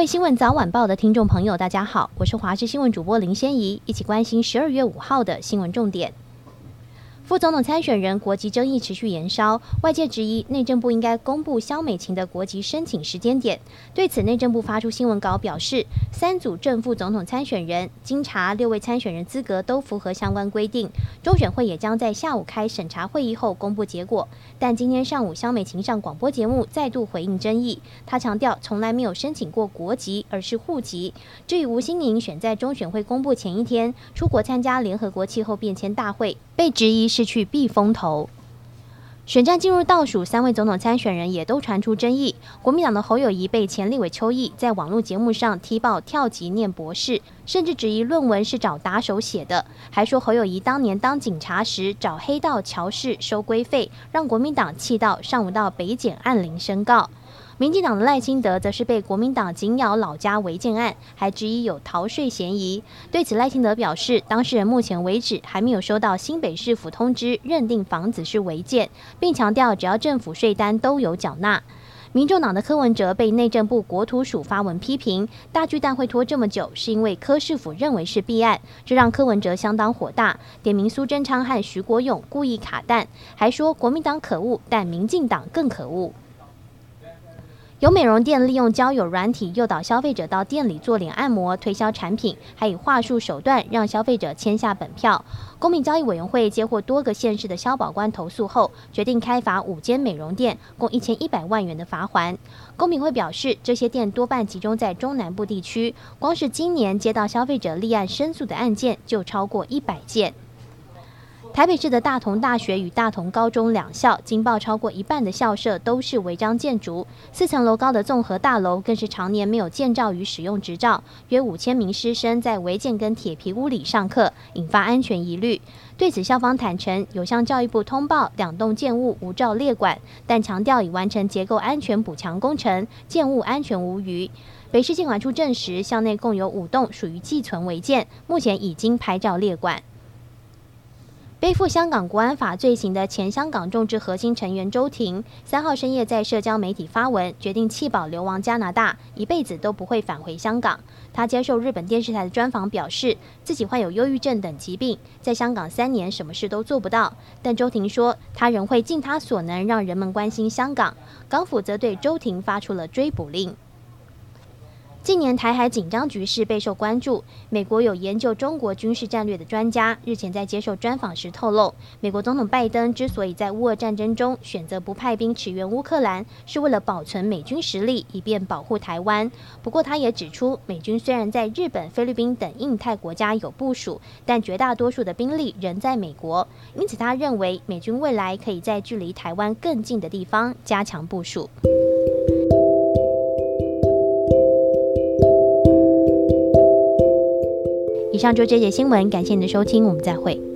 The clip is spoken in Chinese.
位新闻早晚报的听众朋友，大家好，我是华视新闻主播林仙怡，一起关心十二月五号的新闻重点。副总统参选人国籍争议持续延烧，外界质疑内政部应该公布萧美琴的国籍申请时间点。对此，内政部发出新闻稿表示，三组正副总统参选人经查六位参选人资格都符合相关规定，中选会也将在下午开审查会议后公布结果。但今天上午，萧美琴上广播节目再度回应争议，她强调从来没有申请过国籍，而是户籍。至于吴欣盈选在中选会公布前一天出国参加联合国气候变迁大会，被质疑是。去避风头，选战进入倒数，三位总统参选人也都传出争议。国民党的侯友谊被前立委邱毅在网络节目上踢爆跳级念博士，甚至质疑论文是找打手写的，还说侯友谊当年当警察时找黑道乔氏收规费，让国民党气到上午到北检按铃申告。民进党的赖清德则是被国民党紧咬老家违建案，还质疑有逃税嫌疑。对此，赖清德表示，当事人目前为止还没有收到新北市府通知，认定房子是违建，并强调只要政府税单都有缴纳。民众党的柯文哲被内政部国土署发文批评，大巨蛋会拖这么久，是因为柯市府认为是弊案，这让柯文哲相当火大，点名苏贞昌和徐国勇故意卡蛋，还说国民党可恶，但民进党更可恶。有美容店利用交友软体诱导消费者到店里做脸按摩、推销产品，还以话术手段让消费者签下本票。公平交易委员会接获多个县市的消保官投诉后，决定开罚五间美容店，共一千一百万元的罚锾。公平会表示，这些店多半集中在中南部地区，光是今年接到消费者立案申诉的案件就超过一百件。台北市的大同大学与大同高中两校惊爆超过一半的校舍都是违章建筑，四层楼高的综合大楼更是常年没有建造与使用执照，约五千名师生在违建跟铁皮屋里上课，引发安全疑虑。对此，校方坦承有向教育部通报两栋建物无照列管，但强调已完成结构安全补强工程，建物安全无虞。北市建管处证实，校内共有五栋属于寄存违建，目前已经拍照列管。背负香港国安法罪行的前香港众志核心成员周庭，三号深夜在社交媒体发文，决定弃保流亡加拿大，一辈子都不会返回香港。他接受日本电视台的专访，表示自己患有忧郁症等疾病，在香港三年什么事都做不到。但周庭说，他仍会尽他所能让人们关心香港。港府则对周庭发出了追捕令。近年台海紧张局势备受关注。美国有研究中国军事战略的专家日前在接受专访时透露，美国总统拜登之所以在乌俄战争中选择不派兵驰援乌克兰，是为了保存美军实力，以便保护台湾。不过，他也指出，美军虽然在日本、菲律宾等印太国家有部署，但绝大多数的兵力仍在美国。因此，他认为美军未来可以在距离台湾更近的地方加强部署。以上就这节新闻，感谢你的收听，我们再会。